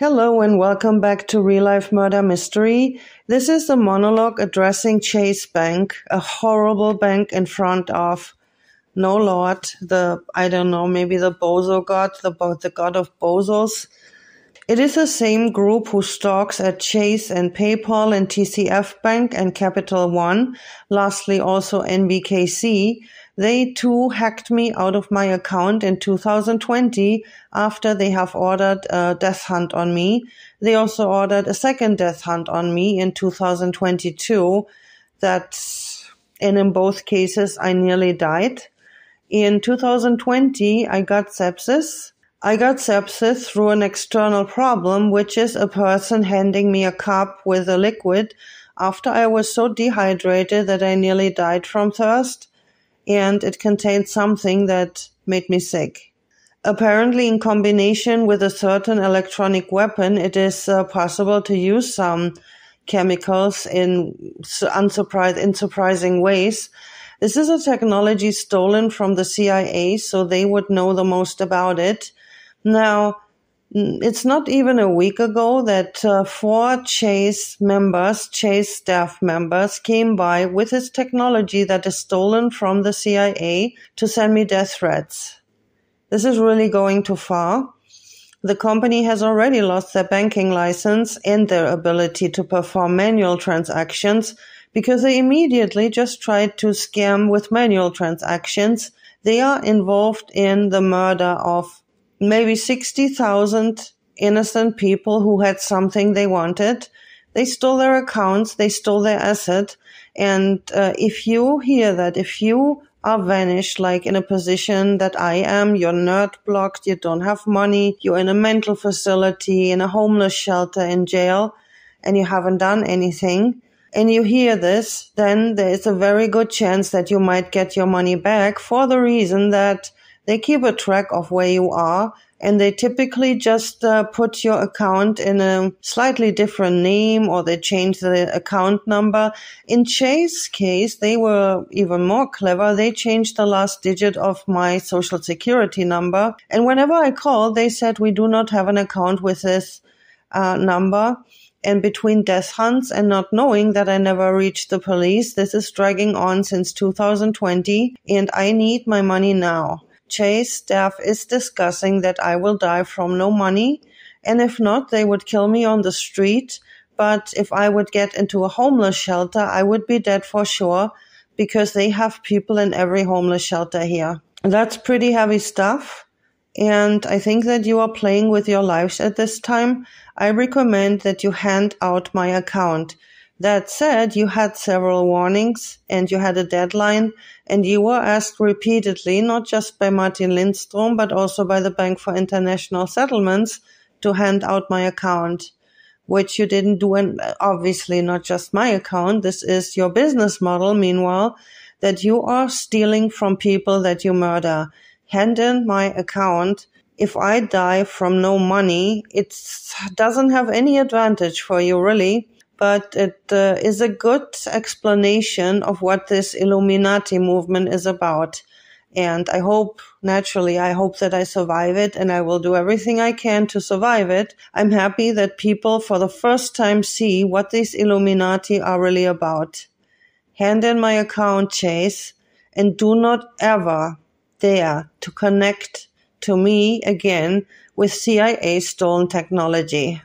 Hello and welcome back to Real Life Murder Mystery. This is a monologue addressing Chase Bank, a horrible bank in front of no Lord, the, I don't know, maybe the Bozo god, the, the god of Bozos. It is the same group who stalks at Chase and PayPal and TCF Bank and Capital One, lastly also NBKC, they too hacked me out of my account in 2020 after they have ordered a death hunt on me. They also ordered a second death hunt on me in 2022 that and in both cases I nearly died. In 2020 I got sepsis. I got sepsis through an external problem, which is a person handing me a cup with a liquid after I was so dehydrated that I nearly died from thirst and it contained something that made me sick. Apparently, in combination with a certain electronic weapon, it is uh, possible to use some chemicals in unsurprised, in surprising ways. This is a technology stolen from the CIA, so they would know the most about it. Now, it's not even a week ago that uh, four Chase members, Chase staff members, came by with this technology that is stolen from the CIA to send me death threats. This is really going too far. The company has already lost their banking license and their ability to perform manual transactions because they immediately just tried to scam with manual transactions. They are involved in the murder of maybe 60,000 innocent people who had something they wanted. They stole their accounts, they stole their asset. And uh, if you hear that, if you are vanished, like in a position that I am, you're nerd blocked, you don't have money, you're in a mental facility, in a homeless shelter, in jail, and you haven't done anything, and you hear this, then there is a very good chance that you might get your money back for the reason that they keep a track of where you are and they typically just uh, put your account in a slightly different name or they change the account number. In Chase case, they were even more clever. They changed the last digit of my social security number. And whenever I called, they said, we do not have an account with this uh, number. And between death hunts and not knowing that I never reached the police, this is dragging on since 2020 and I need my money now. Chase staff is discussing that I will die from no money, and if not, they would kill me on the street. But if I would get into a homeless shelter, I would be dead for sure because they have people in every homeless shelter here. That's pretty heavy stuff. And I think that you are playing with your lives at this time. I recommend that you hand out my account. That said, you had several warnings and you had a deadline and you were asked repeatedly, not just by Martin Lindstrom, but also by the Bank for International Settlements to hand out my account, which you didn't do. And uh, obviously not just my account. This is your business model. Meanwhile, that you are stealing from people that you murder. Hand in my account. If I die from no money, it doesn't have any advantage for you, really but it uh, is a good explanation of what this Illuminati movement is about. And I hope, naturally, I hope that I survive it and I will do everything I can to survive it. I'm happy that people for the first time see what these Illuminati are really about. Hand in my account, Chase, and do not ever dare to connect to me again with CIA stolen technology.